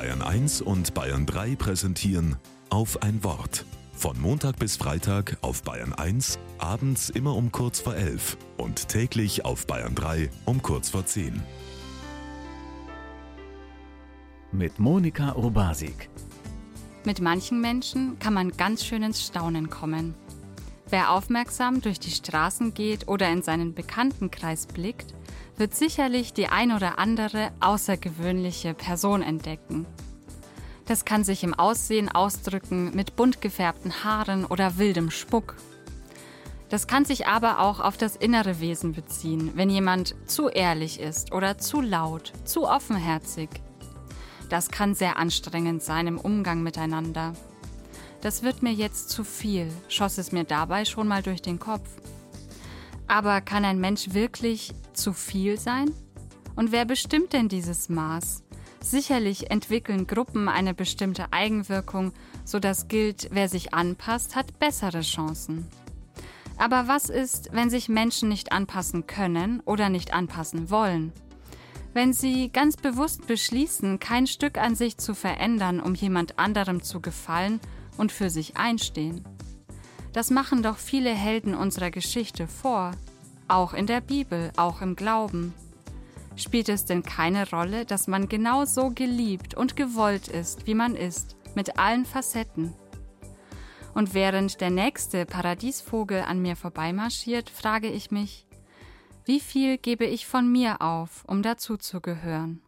Bayern 1 und Bayern 3 präsentieren auf ein Wort. Von Montag bis Freitag auf Bayern 1, abends immer um kurz vor 11 und täglich auf Bayern 3 um kurz vor 10. Mit Monika Urbasik. Mit manchen Menschen kann man ganz schön ins Staunen kommen. Wer aufmerksam durch die Straßen geht oder in seinen Bekanntenkreis blickt, wird sicherlich die ein oder andere außergewöhnliche Person entdecken. Das kann sich im Aussehen ausdrücken mit bunt gefärbten Haaren oder wildem Spuck. Das kann sich aber auch auf das innere Wesen beziehen, wenn jemand zu ehrlich ist oder zu laut, zu offenherzig. Das kann sehr anstrengend sein im Umgang miteinander. Das wird mir jetzt zu viel, schoss es mir dabei schon mal durch den Kopf. Aber kann ein Mensch wirklich zu viel sein? Und wer bestimmt denn dieses Maß? Sicherlich entwickeln Gruppen eine bestimmte Eigenwirkung, so dass gilt, wer sich anpasst, hat bessere Chancen. Aber was ist, wenn sich Menschen nicht anpassen können oder nicht anpassen wollen? Wenn sie ganz bewusst beschließen, kein Stück an sich zu verändern, um jemand anderem zu gefallen und für sich einstehen. Das machen doch viele Helden unserer Geschichte vor, auch in der Bibel, auch im Glauben. Spielt es denn keine Rolle, dass man genau so geliebt und gewollt ist, wie man ist, mit allen Facetten? Und während der nächste Paradiesvogel an mir vorbeimarschiert, frage ich mich, wie viel gebe ich von mir auf, um dazuzugehören?